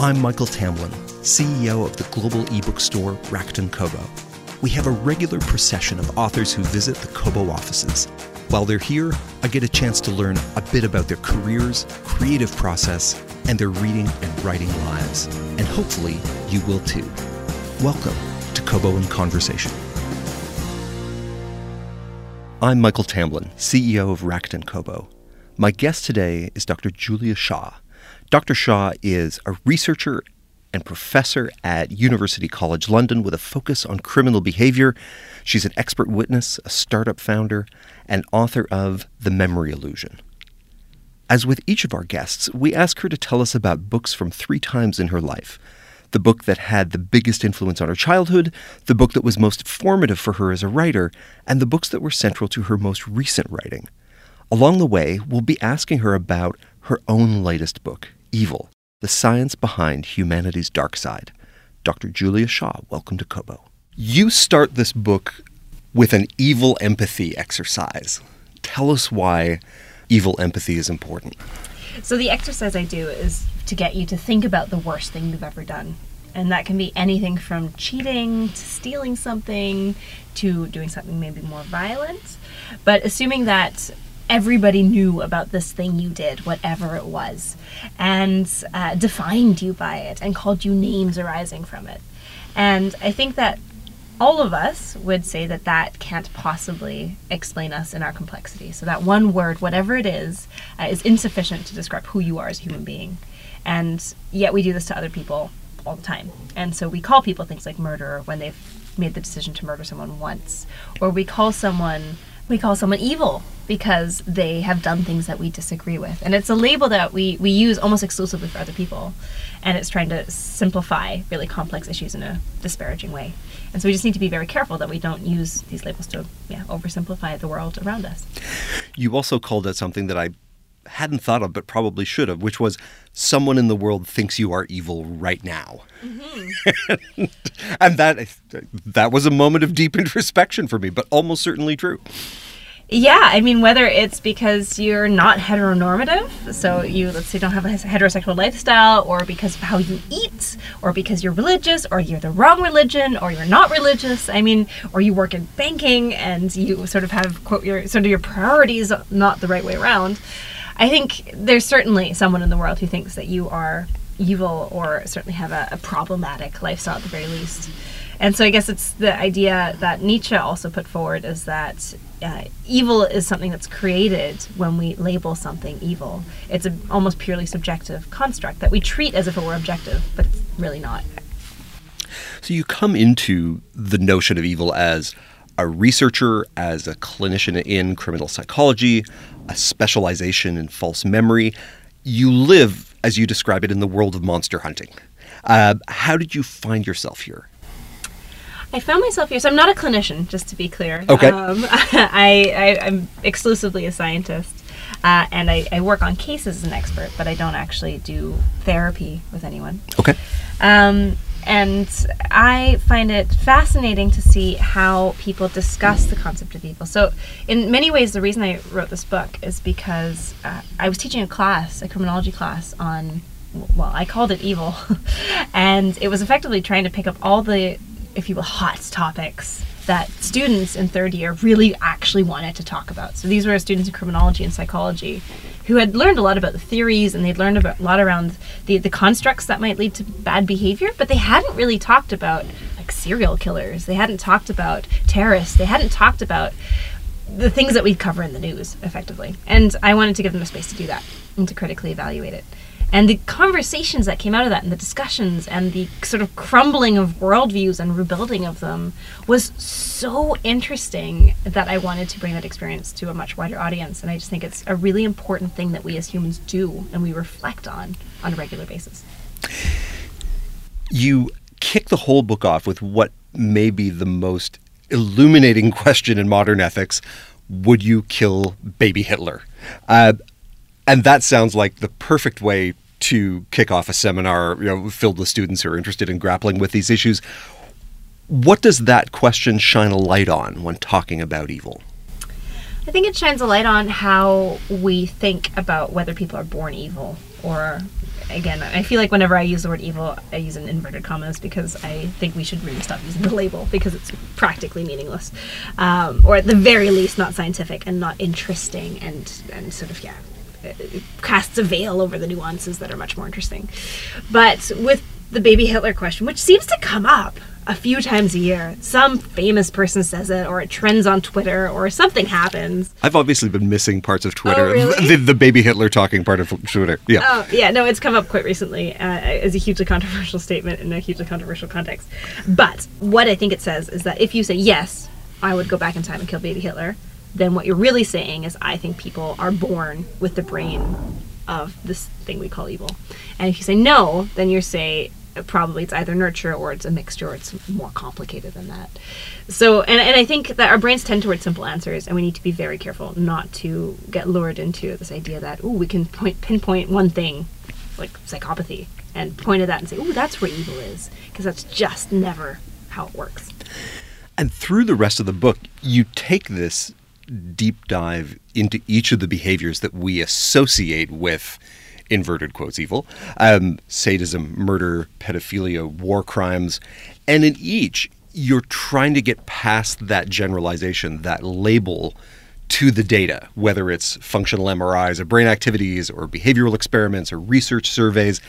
I'm Michael Tamblyn, CEO of the global ebook store Rakuten Kobo. We have a regular procession of authors who visit the Kobo offices. While they're here, I get a chance to learn a bit about their careers, creative process, and their reading and writing lives. And hopefully, you will too. Welcome to Kobo in Conversation. I'm Michael Tamblyn, CEO of Rakuten Kobo. My guest today is Dr. Julia Shaw. Dr. Shaw is a researcher and professor at University College London with a focus on criminal behavior. She's an expert witness, a startup founder, and author of The Memory Illusion. As with each of our guests, we ask her to tell us about books from three times in her life the book that had the biggest influence on her childhood, the book that was most formative for her as a writer, and the books that were central to her most recent writing. Along the way, we'll be asking her about her own latest book, Evil The Science Behind Humanity's Dark Side. Dr. Julia Shaw, welcome to Kobo. You start this book with an evil empathy exercise. Tell us why evil empathy is important. So, the exercise I do is to get you to think about the worst thing you've ever done. And that can be anything from cheating to stealing something to doing something maybe more violent. But assuming that everybody knew about this thing you did, whatever it was, and uh, defined you by it and called you names arising from it. And I think that all of us would say that that can't possibly explain us in our complexity. So that one word, whatever it is, uh, is insufficient to describe who you are as a human being. And yet we do this to other people all the time. And so we call people things like murderer when they've made the decision to murder someone once, or we call someone we call someone evil because they have done things that we disagree with. And it's a label that we, we use almost exclusively for other people. And it's trying to simplify really complex issues in a disparaging way. And so we just need to be very careful that we don't use these labels to yeah, oversimplify the world around us. You also called it something that I hadn't thought of, but probably should have, which was someone in the world thinks you are evil right now. Mm-hmm. and that that was a moment of deep introspection for me, but almost certainly true. Yeah, I mean, whether it's because you're not heteronormative, so you, let's say, don't have a heterosexual lifestyle, or because of how you eat, or because you're religious, or you're the wrong religion, or you're not religious, I mean, or you work in banking and you sort of have, quote, your sort of your priorities not the right way around. I think there's certainly someone in the world who thinks that you are evil or certainly have a, a problematic lifestyle at the very least. And so I guess it's the idea that Nietzsche also put forward is that uh, evil is something that's created when we label something evil. It's a almost purely subjective construct that we treat as if it were objective, but it's really not. So you come into the notion of evil as a researcher, as a clinician in criminal psychology, a specialization in false memory. You live, as you describe it, in the world of monster hunting. Uh, how did you find yourself here? I found myself here. So I'm not a clinician, just to be clear. Okay. Um, I, am exclusively a scientist. Uh, and I, I, work on cases as an expert, but I don't actually do therapy with anyone. Okay. Um, and I find it fascinating to see how people discuss the concept of evil. So, in many ways, the reason I wrote this book is because uh, I was teaching a class, a criminology class, on, well, I called it evil. and it was effectively trying to pick up all the, if you will, hot topics that students in third year really actually wanted to talk about. So, these were students in criminology and psychology who had learned a lot about the theories and they'd learned about, a lot around the, the constructs that might lead to bad behavior, but they hadn't really talked about like serial killers. They hadn't talked about terrorists. They hadn't talked about the things that we cover in the news effectively. And I wanted to give them a space to do that and to critically evaluate it. And the conversations that came out of that, and the discussions, and the sort of crumbling of worldviews and rebuilding of them was so interesting that I wanted to bring that experience to a much wider audience. And I just think it's a really important thing that we as humans do and we reflect on on a regular basis. You kick the whole book off with what may be the most illuminating question in modern ethics would you kill baby Hitler? Uh, and that sounds like the perfect way to kick off a seminar you know, filled with students who are interested in grappling with these issues. What does that question shine a light on when talking about evil? I think it shines a light on how we think about whether people are born evil or again, I feel like whenever I use the word evil, I use an inverted commas because I think we should really stop using the label because it's practically meaningless, um, or at the very least, not scientific and not interesting, and and sort of yeah, casts a veil over the nuances that are much more interesting. But with the baby Hitler question, which seems to come up a few times a year. Some famous person says it, or it trends on Twitter, or something happens. I've obviously been missing parts of Twitter. Oh, really? the, the baby Hitler talking part of Twitter. Yeah. Oh, yeah, no, it's come up quite recently uh, as a hugely controversial statement in a hugely controversial context. But what I think it says is that if you say, yes, I would go back in time and kill baby Hitler, then what you're really saying is, I think people are born with the brain of this thing we call evil. And if you say no, then you say uh, probably it's either nurture or it's a mixture or it's more complicated than that. So, and, and I think that our brains tend towards simple answers, and we need to be very careful not to get lured into this idea that, oh, we can point, pinpoint one thing, like psychopathy, and point at that and say, oh, that's where evil is, because that's just never how it works. And through the rest of the book, you take this deep dive into each of the behaviors that we associate with inverted quotes evil um, sadism, murder, pedophilia, war crimes. And in each, you're trying to get past that generalization, that label to the data, whether it's functional MRIs of brain activities or behavioral experiments or research surveys.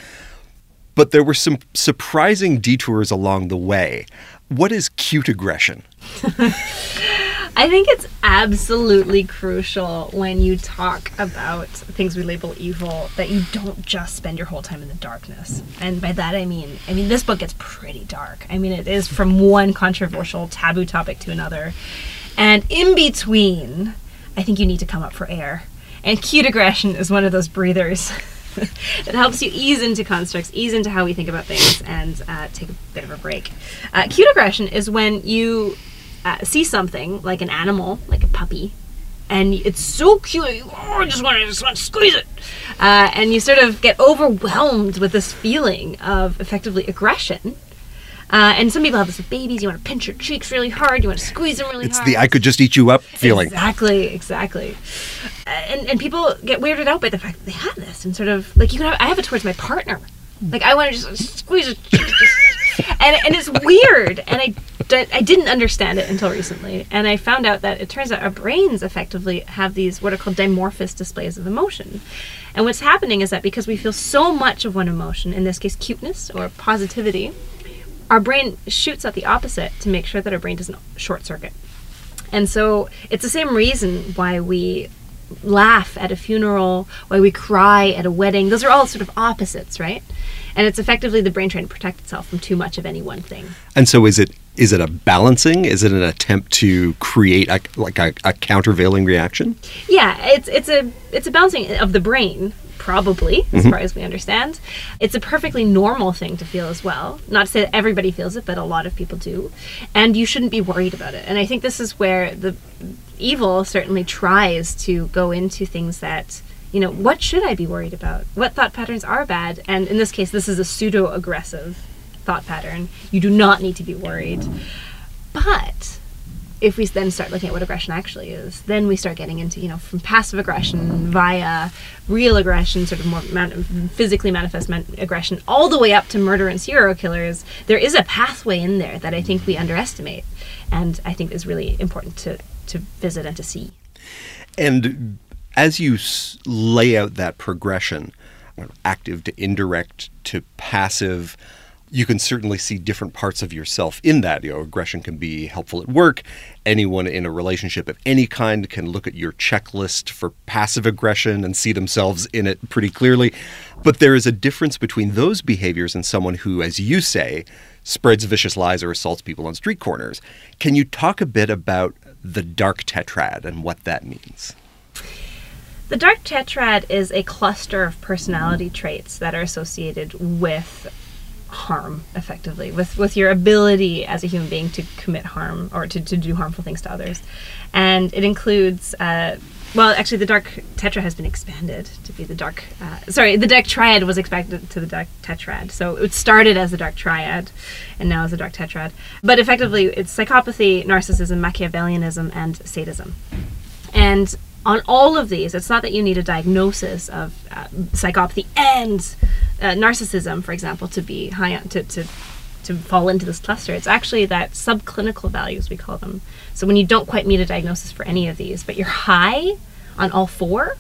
But there were some surprising detours along the way. What is cute aggression? I think it's absolutely crucial when you talk about things we label evil that you don't just spend your whole time in the darkness. And by that I mean, I mean this book gets pretty dark. I mean it is from one controversial taboo topic to another. And in between, I think you need to come up for air. And cute aggression is one of those breathers. that helps you ease into constructs, ease into how we think about things, and uh, take a bit of a break. Uh, cute aggression is when you uh, see something like an animal, like a puppy, and it's so cute. You, oh, I just want to just want to squeeze it, uh, and you sort of get overwhelmed with this feeling of effectively aggression. Uh, and some people have this with babies. You want to pinch your cheeks really hard. You want to squeeze them really it's hard. the I could just eat you up feeling. Exactly, exactly. Uh, and and people get weirded out by the fact that they have this, and sort of like you can. Have, I have it towards my partner. Like I want to just squeeze it, and and it's weird. And I I didn't understand it until recently, and I found out that it turns out our brains effectively have these what are called dimorphous displays of emotion. And what's happening is that because we feel so much of one emotion, in this case cuteness or positivity, our brain shoots at the opposite to make sure that our brain doesn't short circuit. And so it's the same reason why we laugh at a funeral, why we cry at a wedding. Those are all sort of opposites, right? And it's effectively the brain trying to protect itself from too much of any one thing. And so is it is it a balancing? Is it an attempt to create a, like a, a countervailing reaction? Yeah, it's it's a it's a balancing of the brain probably, as mm-hmm. far as we understand. It's a perfectly normal thing to feel as well. Not to say that everybody feels it, but a lot of people do. And you shouldn't be worried about it. And I think this is where the evil certainly tries to go into things that you know, what should I be worried about? What thought patterns are bad? And in this case, this is a pseudo aggressive thought pattern. You do not need to be worried. But if we then start looking at what aggression actually is, then we start getting into, you know, from passive aggression via real aggression, sort of more man- physically manifest man- aggression, all the way up to murder and serial killers. There is a pathway in there that I think we underestimate, and I think is really important to to visit and to see. And as you lay out that progression, active to indirect to passive you can certainly see different parts of yourself in that. You know, aggression can be helpful at work. Anyone in a relationship of any kind can look at your checklist for passive aggression and see themselves in it pretty clearly. But there is a difference between those behaviors and someone who, as you say, spreads vicious lies or assaults people on street corners. Can you talk a bit about the dark tetrad and what that means? The dark tetrad is a cluster of personality traits that are associated with harm effectively with with your ability as a human being to commit harm or to, to do harmful things to others. And it includes uh, well actually the dark tetra has been expanded to be the dark uh, sorry the dark triad was expanded to the dark tetrad. So it started as the dark triad and now is the dark tetrad. But effectively it's psychopathy narcissism machiavellianism and sadism. And on all of these, it's not that you need a diagnosis of uh, psychopathy and uh, narcissism, for example, to be high on, to, to to fall into this cluster. It's actually that subclinical values we call them. So when you don't quite meet a diagnosis for any of these, but you're high on all four,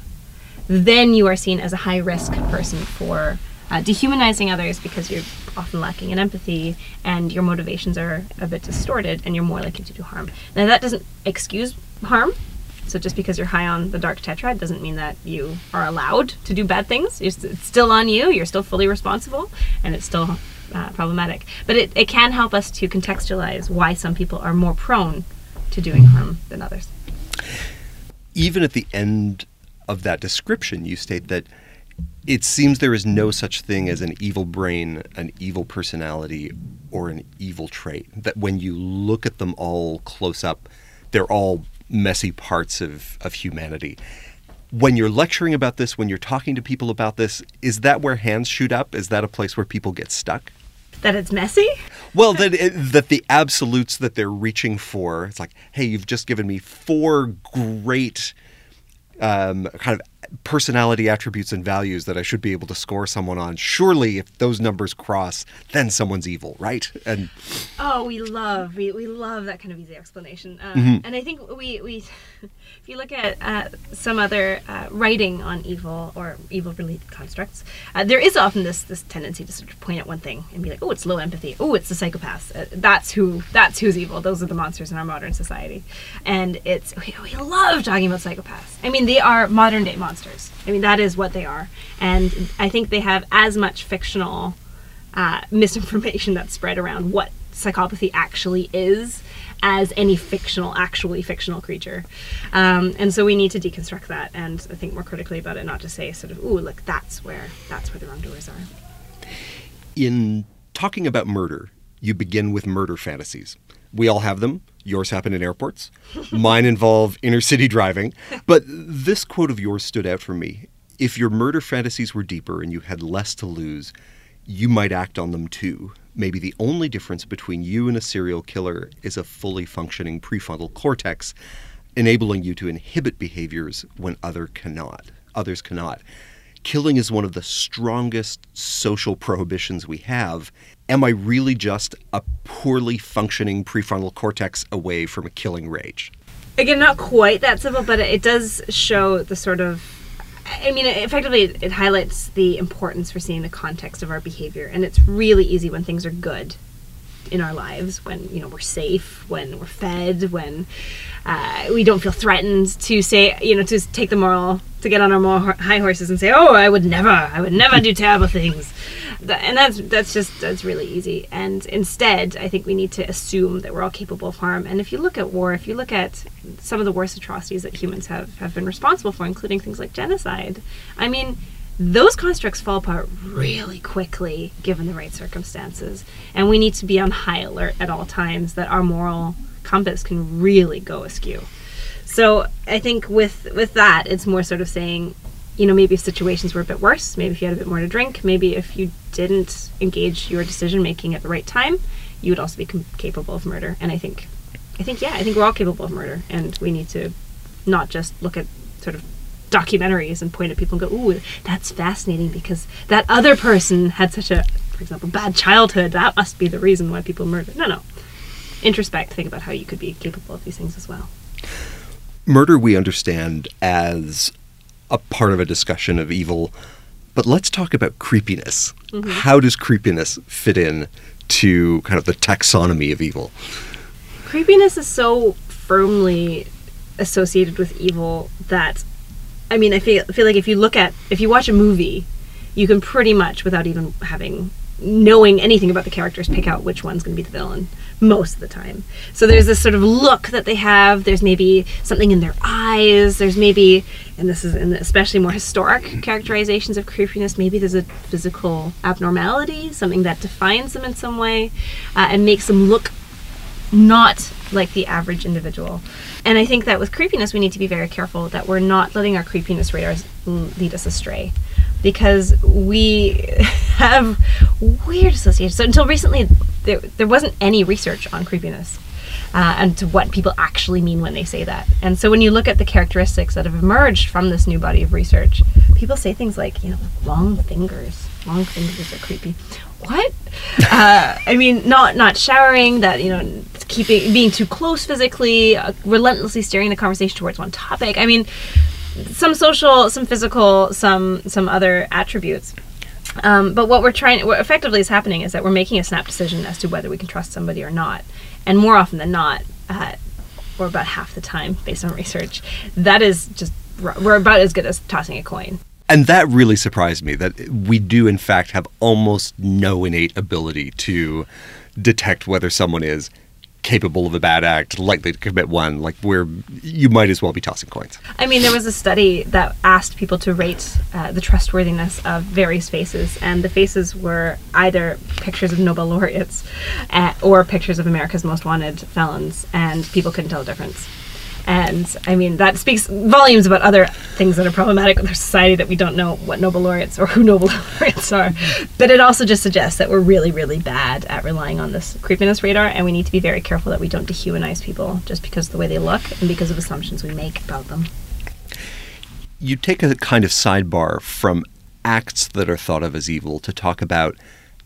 then you are seen as a high risk person for uh, dehumanizing others because you're often lacking in empathy and your motivations are a bit distorted and you're more likely to do harm. Now, that doesn't excuse harm. So just because you're high on the dark tetrad doesn't mean that you are allowed to do bad things. It's still on you. You're still fully responsible, and it's still uh, problematic. But it, it can help us to contextualize why some people are more prone to doing harm than others. Even at the end of that description, you state that it seems there is no such thing as an evil brain, an evil personality, or an evil trait. That when you look at them all close up, they're all messy parts of, of humanity. When you're lecturing about this, when you're talking to people about this, is that where hands shoot up? Is that a place where people get stuck? That it's messy? Well, that it, that the absolutes that they're reaching for, it's like, hey, you've just given me four great um, kind of personality attributes and values that I should be able to score someone on. Surely, if those numbers cross, then someone's evil, right? And oh, we love we, we love that kind of easy explanation. Uh, mm-hmm. And I think we we if you look at uh, some other uh, writing on evil or evil related constructs, uh, there is often this this tendency to sort of point at one thing and be like, oh, it's low empathy. Oh, it's the psychopaths. Uh, that's who that's who's evil. Those are the monsters in our modern society. And it's we, we love talking about psychopaths. I mean, they are modern day monsters. I mean, that is what they are. And I think they have as much fictional uh, misinformation that's spread around what psychopathy actually is as any fictional, actually fictional creature. Um, and so we need to deconstruct that and think more critically about it, not just say sort of, ooh, look, that's where that's where the wrongdoers are. In talking about murder, you begin with murder fantasies. We all have them. Yours happen in airports. Mine involve inner city driving. But this quote of yours stood out for me. If your murder fantasies were deeper and you had less to lose, you might act on them too. Maybe the only difference between you and a serial killer is a fully functioning prefrontal cortex, enabling you to inhibit behaviors when other cannot. Others cannot. Killing is one of the strongest social prohibitions we have, am I really just a poorly functioning prefrontal cortex away from a killing rage? Again, not quite that simple, but it does show the sort of. I mean, effectively, it highlights the importance for seeing the context of our behavior, and it's really easy when things are good in our lives when you know we're safe when we're fed when uh, we don't feel threatened to say you know to take the moral to get on our more high horses and say oh i would never i would never do terrible things and that's that's just that's really easy. And instead, I think we need to assume that we're all capable of harm. And if you look at war, if you look at some of the worst atrocities that humans have have been responsible for, including things like genocide, I mean. Those constructs fall apart really quickly given the right circumstances. And we need to be on high alert at all times that our moral compass can really go askew. So I think with with that, it's more sort of saying you know, maybe if situations were a bit worse, maybe if you had a bit more to drink, maybe if you didn't engage your decision making at the right time, you would also be com- capable of murder. And I think, I think, yeah, I think we're all capable of murder, and we need to not just look at sort of documentaries and point at people and go, "Ooh, that's fascinating because that other person had such a, for example, bad childhood. That must be the reason why people murder." No, no. Introspect. Think about how you could be capable of these things as well. Murder, we understand as a part of a discussion of evil. But let's talk about creepiness. Mm-hmm. How does creepiness fit in to kind of the taxonomy of evil? Creepiness is so firmly associated with evil that I mean, I feel I feel like if you look at if you watch a movie, you can pretty much without even having knowing anything about the characters pick out which one's going to be the villain most of the time. So there's this sort of look that they have. There's maybe something in their eyes. There's maybe, and this is in especially more historic characterizations of creepiness, maybe there's a physical abnormality, something that defines them in some way uh, and makes them look not like the average individual. And I think that with creepiness, we need to be very careful that we're not letting our creepiness radars lead us astray because we have weird associations. So until recently, there, there wasn't any research on creepiness. uh, and to what people actually mean when they say that. And so when you look at the characteristics that have emerged from this new body of research, people say things like, you know, long fingers. Long fingers are creepy. What? uh, I mean, not not showering. That you know, keeping being too close physically, uh, relentlessly steering the conversation towards one topic. I mean, some social, some physical, some some other attributes. Um, but what we're trying, what effectively is happening is that we're making a snap decision as to whether we can trust somebody or not. And more often than not, uh, or about half the time, based on research, that is just we're about as good as tossing a coin. And that really surprised me that we do, in fact, have almost no innate ability to detect whether someone is capable of a bad act, likely to commit one, like where you might as well be tossing coins. I mean, there was a study that asked people to rate uh, the trustworthiness of various faces, and the faces were either pictures of Nobel laureates uh, or pictures of America's most wanted felons, and people couldn't tell the difference. And I mean, that speaks volumes about other things that are problematic with our society that we don't know what Nobel laureates or who Nobel laureates are. But it also just suggests that we're really, really bad at relying on this creepiness radar, and we need to be very careful that we don't dehumanize people just because of the way they look and because of assumptions we make about them. You take a kind of sidebar from acts that are thought of as evil to talk about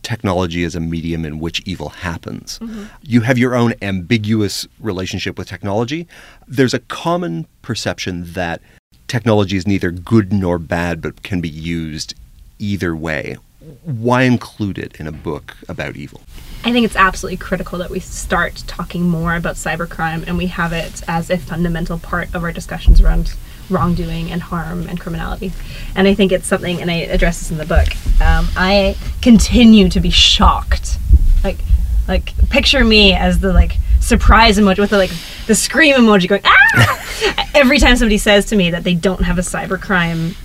technology as a medium in which evil happens. Mm-hmm. You have your own ambiguous relationship with technology. There's a common perception that technology is neither good nor bad, but can be used either way. Why include it in a book about evil? I think it's absolutely critical that we start talking more about cybercrime and we have it as a fundamental part of our discussions around wrongdoing and harm and criminality. And I think it's something, and I address this in the book. Um, I continue to be shocked, like, like picture me as the like surprise emoji with the like the scream emoji going ah every time somebody says to me that they don't have a cybercrime.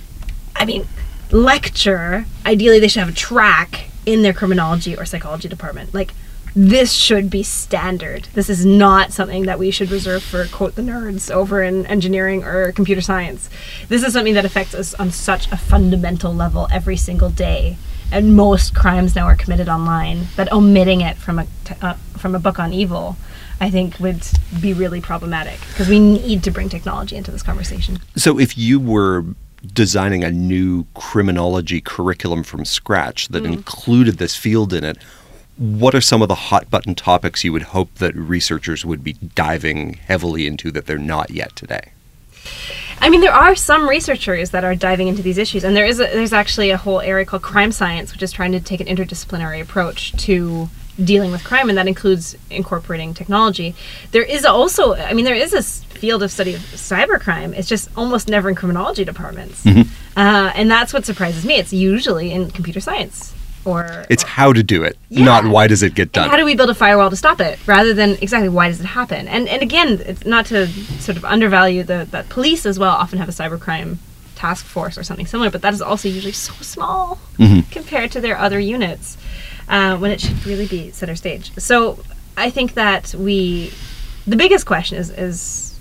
I mean, lecture. Ideally, they should have a track in their criminology or psychology department, like this should be standard. This is not something that we should reserve for quote the nerds over in engineering or computer science. This is something that affects us on such a fundamental level every single day. And most crimes now are committed online. But omitting it from a t- uh, from a book on evil, I think would be really problematic because we need to bring technology into this conversation. So if you were designing a new criminology curriculum from scratch that mm. included this field in it, what are some of the hot button topics you would hope that researchers would be diving heavily into that they're not yet today? I mean, there are some researchers that are diving into these issues, and there is a, there's actually a whole area called crime science, which is trying to take an interdisciplinary approach to dealing with crime, and that includes incorporating technology. There is also, I mean, there is a field of study of cybercrime. It's just almost never in criminology departments, mm-hmm. uh, and that's what surprises me. It's usually in computer science or it's how to do it yeah. not why does it get done and how do we build a firewall to stop it rather than exactly why does it happen and and again it's not to sort of undervalue the that police as well often have a cybercrime task force or something similar but that is also usually so small mm-hmm. compared to their other units uh, when it should really be center stage so i think that we the biggest question is is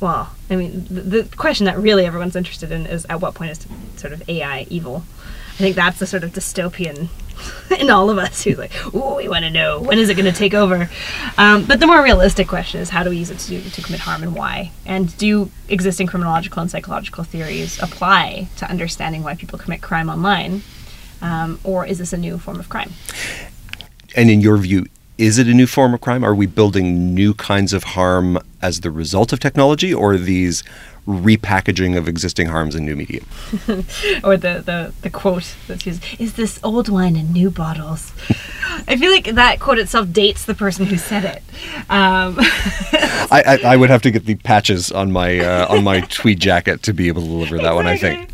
well i mean the, the question that really everyone's interested in is at what point is sort of ai evil think that's the sort of dystopian in all of us who's like, oh, we want to know when is it going to take over. Um, but the more realistic question is how do we use it to, to commit harm and why? And do existing criminological and psychological theories apply to understanding why people commit crime online? Um, or is this a new form of crime? And in your view, is it a new form of crime? Are we building new kinds of harm as the result of technology, or these repackaging of existing harms in new medium. or the, the, the quote that's used is this old wine in new bottles? I feel like that quote itself dates the person who said it. Um, I, I, I, would have to get the patches on my uh, on my tweed jacket to be able to deliver that exactly. one. I think.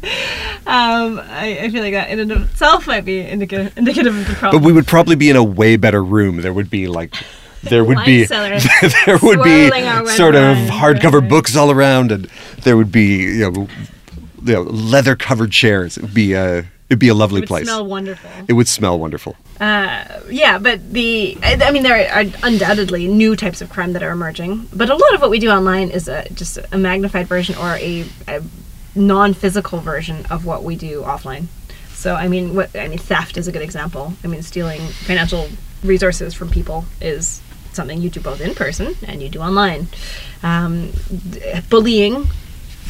Um, I, I, feel like that in and of itself might be indicative, indicative of the problem. But we would probably be in a way better room. There would be like there would be there would be sort of hardcover books all around, and there would be you know, you know leather covered chairs. It would be a it'd be a lovely it would place. Smell wonderful. It would smell wonderful. Uh, yeah, but the I mean there are undoubtedly new types of crime that are emerging, but a lot of what we do online is a, just a magnified version or a, a non-physical version of what we do offline. So I mean, what I mean, theft is a good example. I mean, stealing financial resources from people is something you do both in person and you do online. Um, bullying,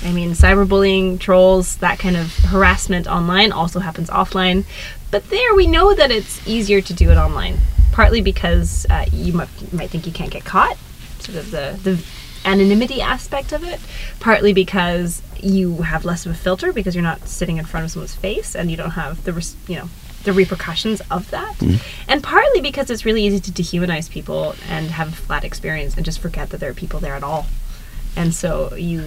I mean, cyberbullying, trolls, that kind of harassment online also happens offline. But there we know that it's easier to do it online, partly because uh, you might, might think you can't get caught, sort of the, the anonymity aspect of it, partly because you have less of a filter because you're not sitting in front of someone's face and you don't have the, you know, the repercussions of that. Mm-hmm. And partly because it's really easy to dehumanize people and have a flat experience and just forget that there are people there at all. And so you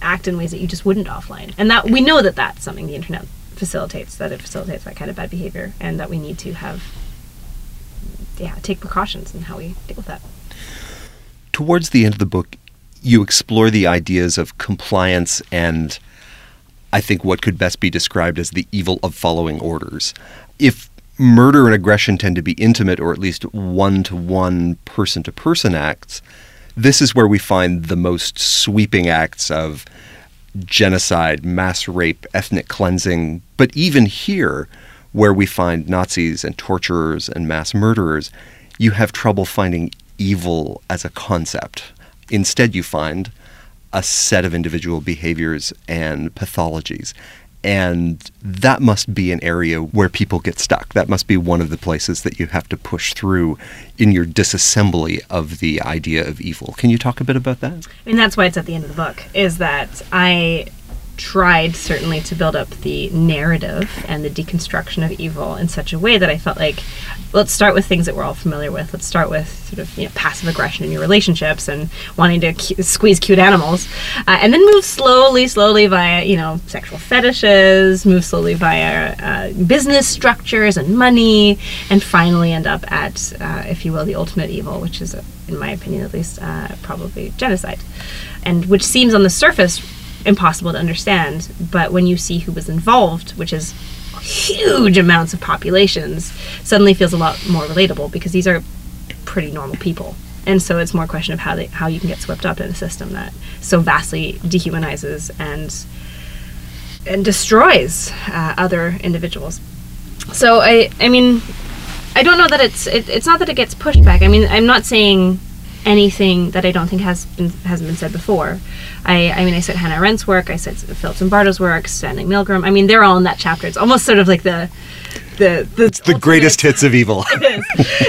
act in ways that you just wouldn't offline. And that we know that that's something the internet facilitates, that it facilitates that kind of bad behavior and that we need to have yeah, take precautions in how we deal with that. Towards the end of the book, you explore the ideas of compliance and I think, what could best be described as the evil of following orders. If murder and aggression tend to be intimate or at least one to one, person to person acts, this is where we find the most sweeping acts of genocide, mass rape, ethnic cleansing. But even here, where we find Nazis and torturers and mass murderers, you have trouble finding evil as a concept. Instead, you find a set of individual behaviors and pathologies. And that must be an area where people get stuck. That must be one of the places that you have to push through in your disassembly of the idea of evil. Can you talk a bit about that? And that's why it's at the end of the book, is that I tried certainly to build up the narrative and the deconstruction of evil in such a way that I felt like let's start with things that we're all familiar with. Let's start with sort of you know, passive aggression in your relationships and wanting to cu- squeeze cute animals, uh, and then move slowly, slowly via you know sexual fetishes, move slowly via uh, business structures and money, and finally end up at, uh, if you will, the ultimate evil, which is, in my opinion at least, uh, probably genocide, and which seems on the surface impossible to understand. But when you see who was involved, which is huge amounts of populations, suddenly feels a lot more relatable because these are pretty normal people. And so it's more a question of how they how you can get swept up in a system that so vastly dehumanizes and and destroys uh, other individuals. So I I mean I don't know that it's it, it's not that it gets pushed back. I mean I'm not saying anything that I don't think has been hasn't been said before. I I mean I said Hannah Arendt's work, I said Philip Zimbardo's work, Stanley Milgram. I mean they're all in that chapter. It's almost sort of like the the the, it's the greatest hits of evil.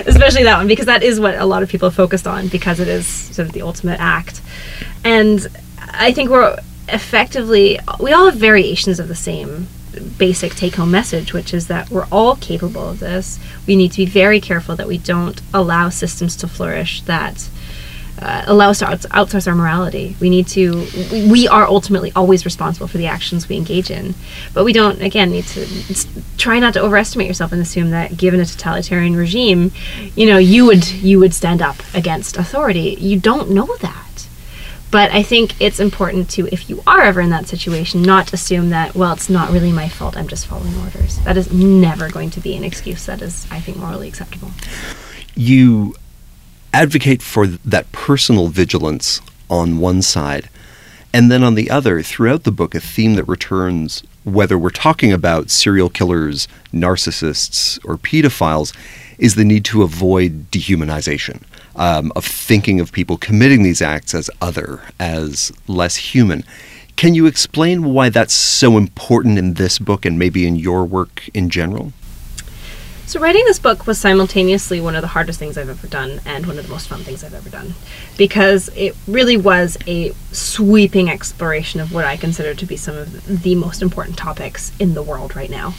especially that one because that is what a lot of people focused on because it is sort of the ultimate act, and I think we're effectively we all have variations of the same basic take home message, which is that we're all capable of this. We need to be very careful that we don't allow systems to flourish that uh, allow us to outsource our morality. We need to, we, we, are ultimately always responsible for the actions we engage in. But we don't, again, need to try not to overestimate yourself and assume that given a totalitarian regime, you know, you would, you would stand up against authority. You don't know that. But I think it's important to, if you are ever in that situation, not assume that, well, it's not really my fault, I'm just following orders. That is never going to be an excuse that is, I think, morally acceptable. You advocate for that personal vigilance on one side, and then on the other, throughout the book, a theme that returns, whether we're talking about serial killers, narcissists, or pedophiles, is the need to avoid dehumanization um, of thinking of people committing these acts as other, as less human. Can you explain why that's so important in this book and maybe in your work in general? So, writing this book was simultaneously one of the hardest things I've ever done and one of the most fun things I've ever done because it really was a sweeping exploration of what I consider to be some of the most important topics in the world right now.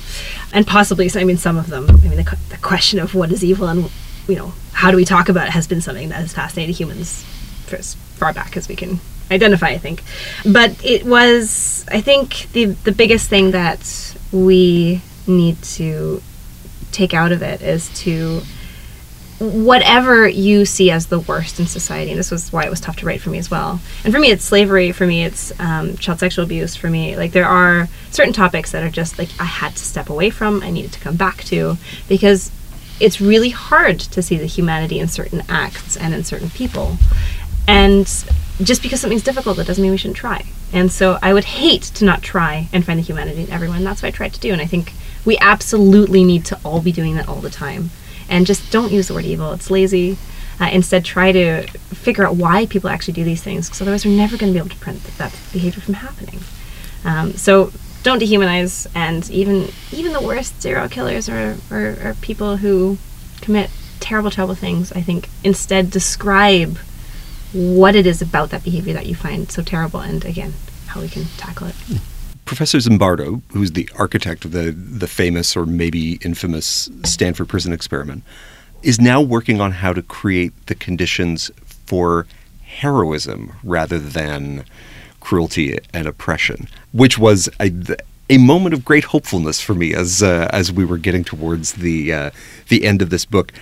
And possibly, I mean, some of them, I mean, the, the question of what is evil and you know, how do we talk about it has been something that has fascinated humans for as far back as we can identify, I think. But it was, I think, the, the biggest thing that we need to take out of it is to whatever you see as the worst in society, and this was why it was tough to write for me as well. And for me, it's slavery. For me, it's um, child sexual abuse. For me, like there are certain topics that are just like I had to step away from. I needed to come back to because it's really hard to see the humanity in certain acts and in certain people. And just because something's difficult, that doesn't mean we shouldn't try. And so I would hate to not try and find the humanity in everyone. That's what I tried to do. And I think we absolutely need to all be doing that all the time. And just don't use the word evil. It's lazy. Uh, instead, try to figure out why people actually do these things, because otherwise, we're never going to be able to prevent that, behavior from happening. Um, so don't dehumanize, and even even the worst serial killers are, are, are people who commit terrible, terrible things. I think instead describe what it is about that behavior that you find so terrible, and again, how we can tackle it. Professor Zimbardo, who's the architect of the the famous or maybe infamous Stanford prison experiment, is now working on how to create the conditions for heroism rather than cruelty and oppression, which was a, a moment of great hopefulness for me as uh, as we were getting towards the uh, the end of this book.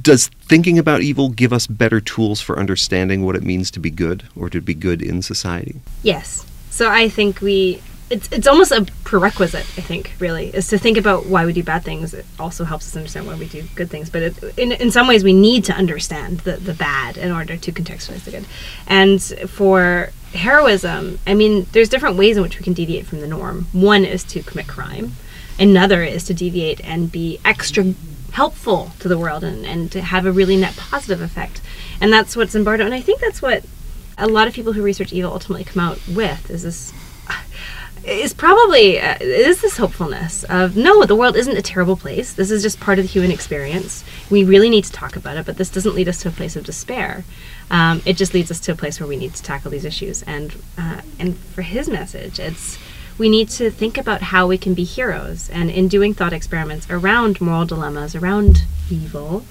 Does thinking about evil give us better tools for understanding what it means to be good or to be good in society? Yes. So I think we it's it's almost a prerequisite. I think really is to think about why we do bad things. It also helps us understand why we do good things. But it, in in some ways, we need to understand the the bad in order to contextualize the good. And for heroism, I mean, there's different ways in which we can deviate from the norm. One is to commit crime. Another is to deviate and be extra helpful to the world and, and to have a really net positive effect. And that's what's Zimbardo. And I think that's what a lot of people who research evil ultimately come out with is this is probably uh, is this hopefulness of no the world isn't a terrible place this is just part of the human experience we really need to talk about it but this doesn't lead us to a place of despair um, it just leads us to a place where we need to tackle these issues and uh, and for his message it's we need to think about how we can be heroes and in doing thought experiments around moral dilemmas around evil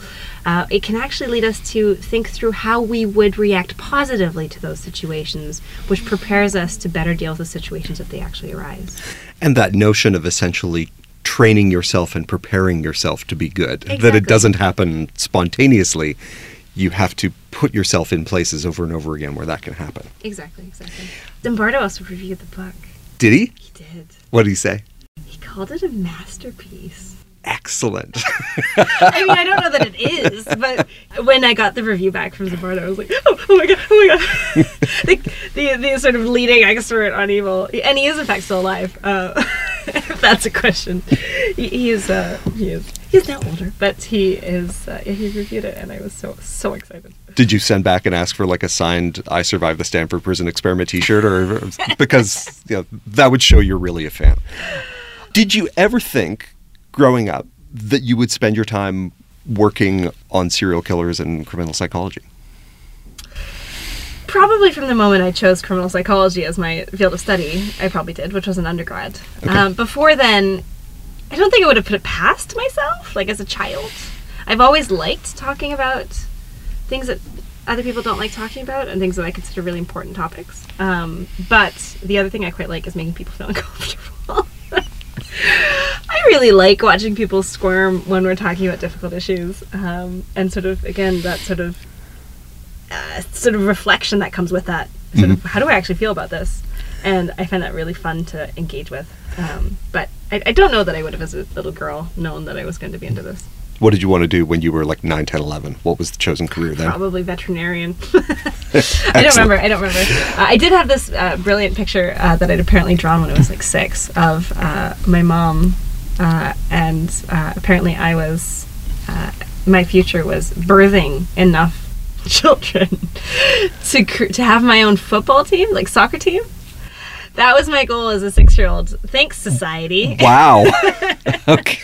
uh, it can actually lead us to think through how we would react positively to those situations, which prepares us to better deal with the situations if they actually arise. And that notion of essentially training yourself and preparing yourself to be good, exactly. that it doesn't happen spontaneously. You have to put yourself in places over and over again where that can happen. Exactly, exactly. Zimbardo also reviewed the book. Did he? He did. What did he say? He called it a masterpiece excellent. I mean, I don't know that it is, but when I got the review back from Zimbardo, I was like, oh, oh my god, oh my god. the, the, the, sort of leading expert on evil, and he is in fact still alive. Uh, that's a question, he, he is. Uh, he is. He's now older, but he is. Uh, he reviewed it, and I was so so excited. Did you send back and ask for like a signed "I survived the Stanford Prison Experiment" T-shirt, or because you know, that would show you're really a fan? Did you ever think growing up that you would spend your time working on serial killers and criminal psychology? Probably from the moment I chose criminal psychology as my field of study, I probably did, which was an undergrad. Okay. Um, before then, I don't think I would have put it past myself, like as a child. I've always liked talking about things that other people don't like talking about and things that I consider really important topics. Um, but the other thing I quite like is making people feel uncomfortable. I really like watching people squirm when we're talking about difficult issues, um, and sort of again that sort of uh, sort of reflection that comes with that. Sort mm-hmm. of how do I actually feel about this? And I find that really fun to engage with. Um, but I, I don't know that I would have, as a little girl, known that I was going to be into this. What did you want to do when you were like 9, 10, 11? What was the chosen career then? Probably veterinarian. I don't remember. I don't remember. Uh, I did have this uh, brilliant picture uh, that I'd apparently drawn when I was like six of uh, my mom, uh, and uh, apparently I was, my future was birthing enough children to to have my own football team, like soccer team. That was my goal as a six-year-old. Thanks, society. Wow. okay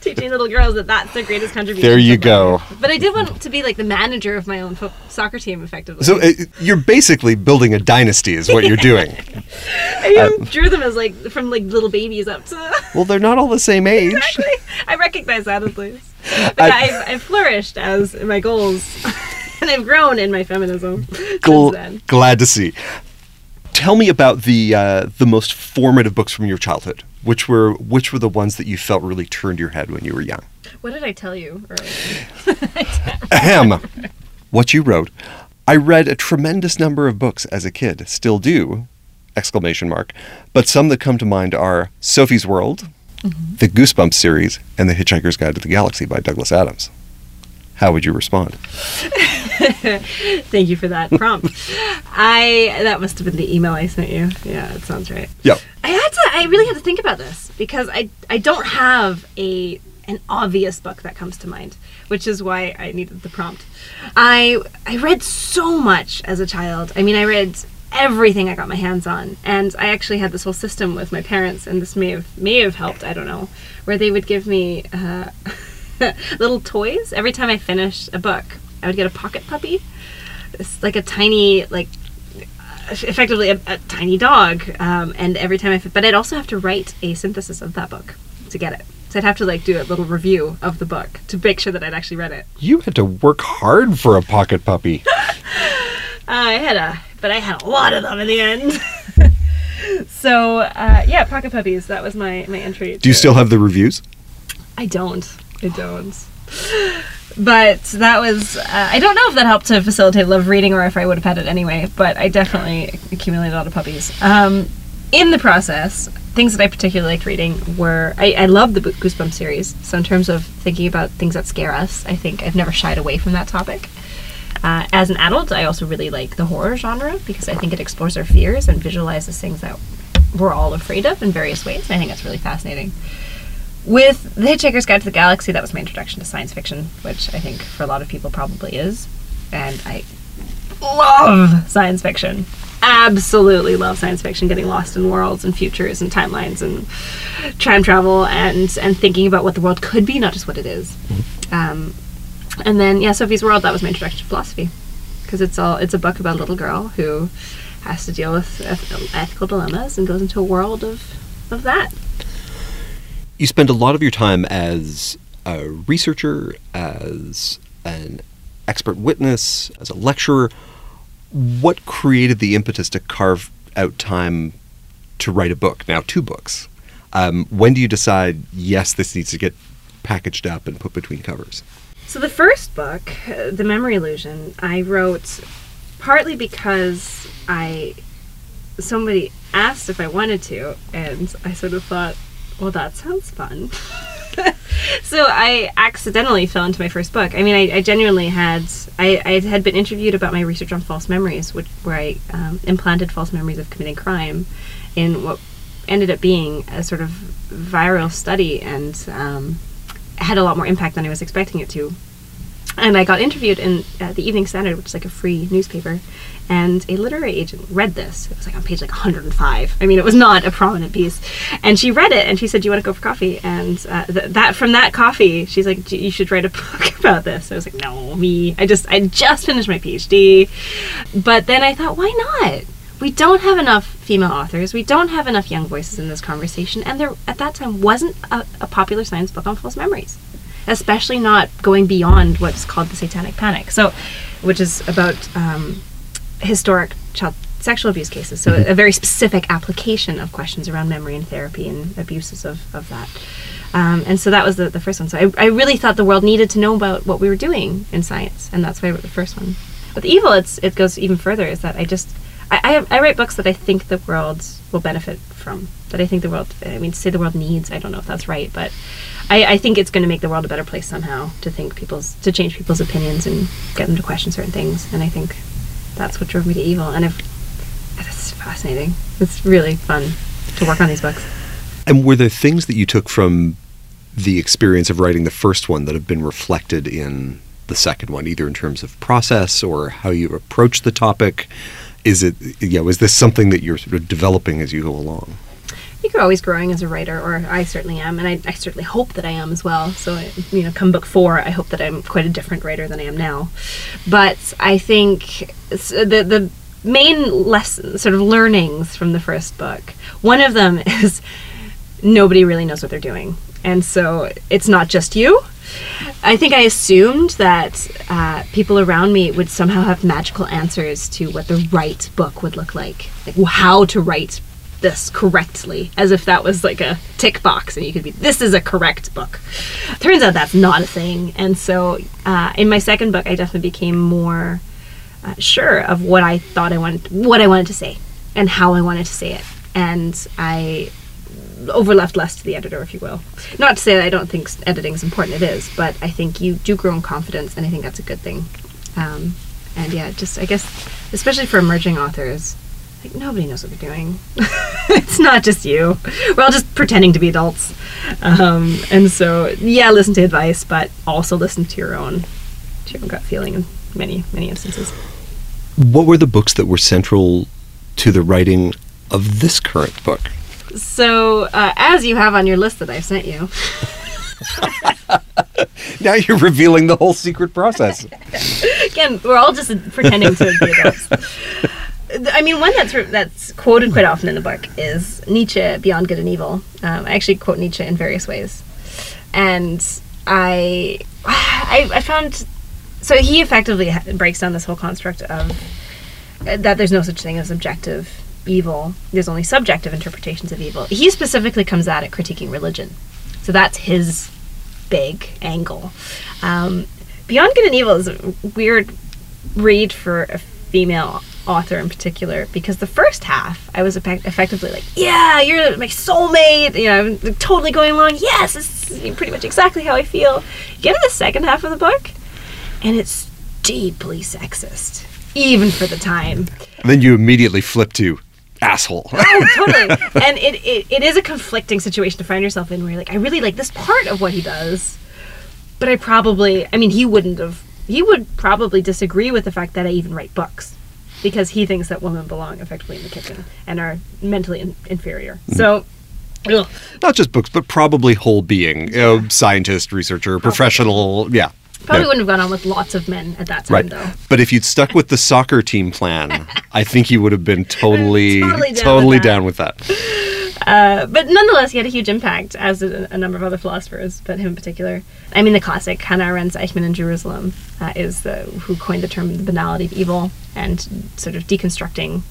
teaching little girls that that's the greatest contribution. There you go. But I did want to be like the manager of my own fo- soccer team, effectively. So uh, you're basically building a dynasty, is what you're doing. I um, drew them as like from like little babies up to. well, they're not all the same age. Exactly. I recognize that at least. But I, I've, I've flourished as my goals, and I've grown in my feminism. Gl- glad to see. Tell me about the uh, the most formative books from your childhood. Which were which were the ones that you felt really turned your head when you were young? What did I tell you earlier? Ahem. what you wrote. I read a tremendous number of books as a kid, still do, exclamation mark. But some that come to mind are Sophie's World, mm-hmm. the Goosebumps series, and The Hitchhiker's Guide to the Galaxy by Douglas Adams. How would you respond? Thank you for that prompt. I that must have been the email I sent you. Yeah, it sounds right. Yeah. I had to. I really had to think about this because I I don't have a an obvious book that comes to mind, which is why I needed the prompt. I I read so much as a child. I mean, I read everything I got my hands on, and I actually had this whole system with my parents, and this may have may have helped. I don't know, where they would give me uh, little toys every time I finished a book. I would get a pocket puppy. It's like a tiny like effectively a, a tiny dog um, and every time i but i'd also have to write a synthesis of that book to get it so I'd have to like do a little review of the book to make sure that I'd actually read it. You had to work hard for a pocket puppy. I had a, but I had a lot of them in the end. so uh, yeah, pocket puppies. That was my my entry. Do you still have the reviews? I don't. I don't. But that was. Uh, I don't know if that helped to facilitate love reading or if I would have had it anyway. But I definitely accumulated a lot of puppies. Um, in the process, things that I particularly liked reading were I, I love the Goosebumps series. So in terms of thinking about things that scare us, I think I've never shied away from that topic. Uh, as an adult, I also really like the horror genre because I think it explores our fears and visualizes things that we're all afraid of in various ways. And I think that's really fascinating. With The Hitchhiker's Guide to the Galaxy, that was my introduction to science fiction, which I think for a lot of people probably is. And I love science fiction absolutely love science fiction, getting lost in worlds and futures and timelines and time travel and and thinking about what the world could be, not just what it is. Mm-hmm. Um, and then yeah, Sophie's World. That was my introduction to philosophy because it's all it's a book about a little girl who has to deal with ethical dilemmas and goes into a world of of that. You spend a lot of your time as a researcher, as an expert witness, as a lecturer what created the impetus to carve out time to write a book? Now, two books. Um, when do you decide, yes, this needs to get packaged up and put between covers? So, the first book, uh, The Memory Illusion, I wrote partly because I somebody asked if I wanted to, and I sort of thought, well, that sounds fun. so I accidentally fell into my first book. I mean, I, I genuinely had I, I, had been interviewed about my research on false memories, which where I um, implanted false memories of committing crime in what ended up being a sort of viral study and um, had a lot more impact than I was expecting it to. And I got interviewed in uh, the Evening Standard, which is like a free newspaper, and a literary agent read this. It was like on page like 105. I mean, it was not a prominent piece. And she read it and she said, "Do you want to go for coffee?" And uh, th- that from that coffee, she's like, "You should write a book about this." I was like, "No, me. I just I just finished my PhD." But then I thought, why not? We don't have enough female authors. We don't have enough young voices in this conversation, and there at that time wasn't a, a popular science book on false memories especially not going beyond what's called the satanic panic so which is about um, historic child sexual abuse cases. So mm-hmm. a very specific application of questions around memory and therapy and abuses of, of that. Um, and so that was the, the first one. So I, I really thought the world needed to know about what we were doing in science, and that's why I wrote the first one. With evil, it's it goes even further. Is that I just I, I, have, I write books that I think the world will benefit from. That I think the world. I mean, to say the world needs. I don't know if that's right, but I, I think it's going to make the world a better place somehow. To think people's to change people's opinions and get them to question certain things. And I think that's what drove me to evil. And if it's fascinating. It's really fun to work on these books. And were there things that you took from the experience of writing the first one that have been reflected in the second one, either in terms of process or how you approach the topic? Is it, you know, is this something that you're sort of developing as you go along? Think you're always growing as a writer, or I certainly am, and I, I certainly hope that I am as well. So, you know, come book four, I hope that I'm quite a different writer than I am now. But I think the the main lesson, sort of learnings from the first book. One of them is nobody really knows what they're doing, and so it's not just you. I think I assumed that uh, people around me would somehow have magical answers to what the right book would look like, like how to write this correctly, as if that was like a tick box and you could be, this is a correct book. Turns out that's not a thing. And so uh, in my second book, I definitely became more uh, sure of what I thought I wanted, what I wanted to say and how I wanted to say it. And I overleft less to the editor, if you will. Not to say that I don't think editing is important, it is, but I think you do grow in confidence, and I think that's a good thing. Um, and yeah, just I guess, especially for emerging authors, like nobody knows what they're doing. it's not just you. We're all just pretending to be adults. Um, and so, yeah, listen to advice, but also listen to your own, to your own gut feeling in many, many instances. What were the books that were central to the writing of this current book? So, uh, as you have on your list that I sent you, now you're revealing the whole secret process. again, we're all just pretending to be adults. I mean, one that's that's quoted quite often in the book is Nietzsche, Beyond Good and Evil. Um, I actually quote Nietzsche in various ways, and I, I, I found so he effectively breaks down this whole construct of uh, that there's no such thing as objective evil. There's only subjective interpretations of evil. He specifically comes at it critiquing religion, so that's his big angle. Um, Beyond Good and Evil is a weird read for a female author in particular because the first half I was effect- effectively like, yeah, you're my soulmate, you know, I'm totally going along. Yes, this is pretty much exactly how I feel. You get to the second half of the book, and it's deeply sexist, even for the time. And then you immediately flip to asshole. oh, totally. And it, it, it is a conflicting situation to find yourself in where you're like, I really like this part of what he does, but I probably, I mean, he wouldn't have, he would probably disagree with the fact that I even write books because he thinks that women belong effectively in the kitchen and are mentally in- inferior. Mm. So, ugh. not just books, but probably whole being, you know, scientist, researcher, probably. professional. Yeah. Probably wouldn't have gone on with lots of men at that time, right. though. But if you'd stuck with the soccer team plan, I think you would have been totally, totally, down, totally with down, with that. Uh, but nonetheless, he had a huge impact, as a, a, number of other philosophers, but him in particular. I mean, the classic Hannah Arendt's Eichmann in Jerusalem uh, is the who coined the term the banality of evil and sort of deconstructing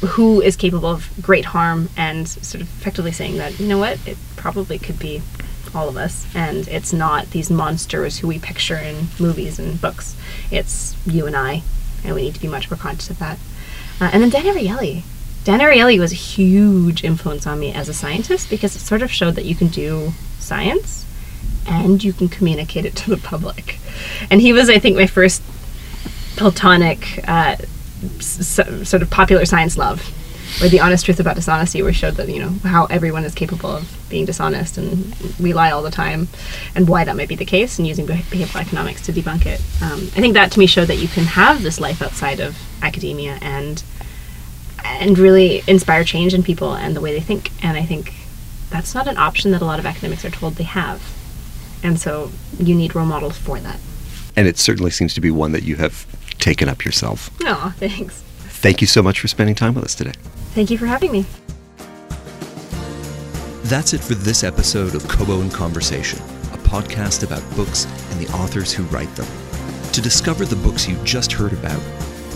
who is capable of great harm and sort of effectively saying that you know what it probably could be all of us and it's not these monsters who we picture in movies and books. It's you and i and we need to be much more conscious of that. Uh, and then dan ariely Dan Ariely was a huge influence on me as a scientist because it sort of showed that you can do science and you can communicate it to the public. And he was, I think, my first platonic uh, sort of popular science love, where the honest truth about dishonesty was showed that you know how everyone is capable of being dishonest and we lie all the time, and why that might be the case, and using behavioral economics to debunk it. Um, I think that to me showed that you can have this life outside of academia and and really inspire change in people and the way they think. And I think that's not an option that a lot of academics are told they have. And so you need role models for that. And it certainly seems to be one that you have taken up yourself. Oh, thanks. Thank you so much for spending time with us today. Thank you for having me. That's it for this episode of Kobo in Conversation, a podcast about books and the authors who write them. To discover the books you just heard about,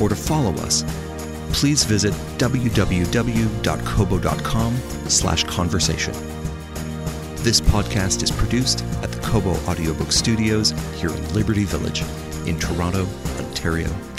or to follow us, please visit www.kobo.com slash conversation. This podcast is produced at the Kobo Audiobook Studios here in Liberty Village in Toronto, Ontario.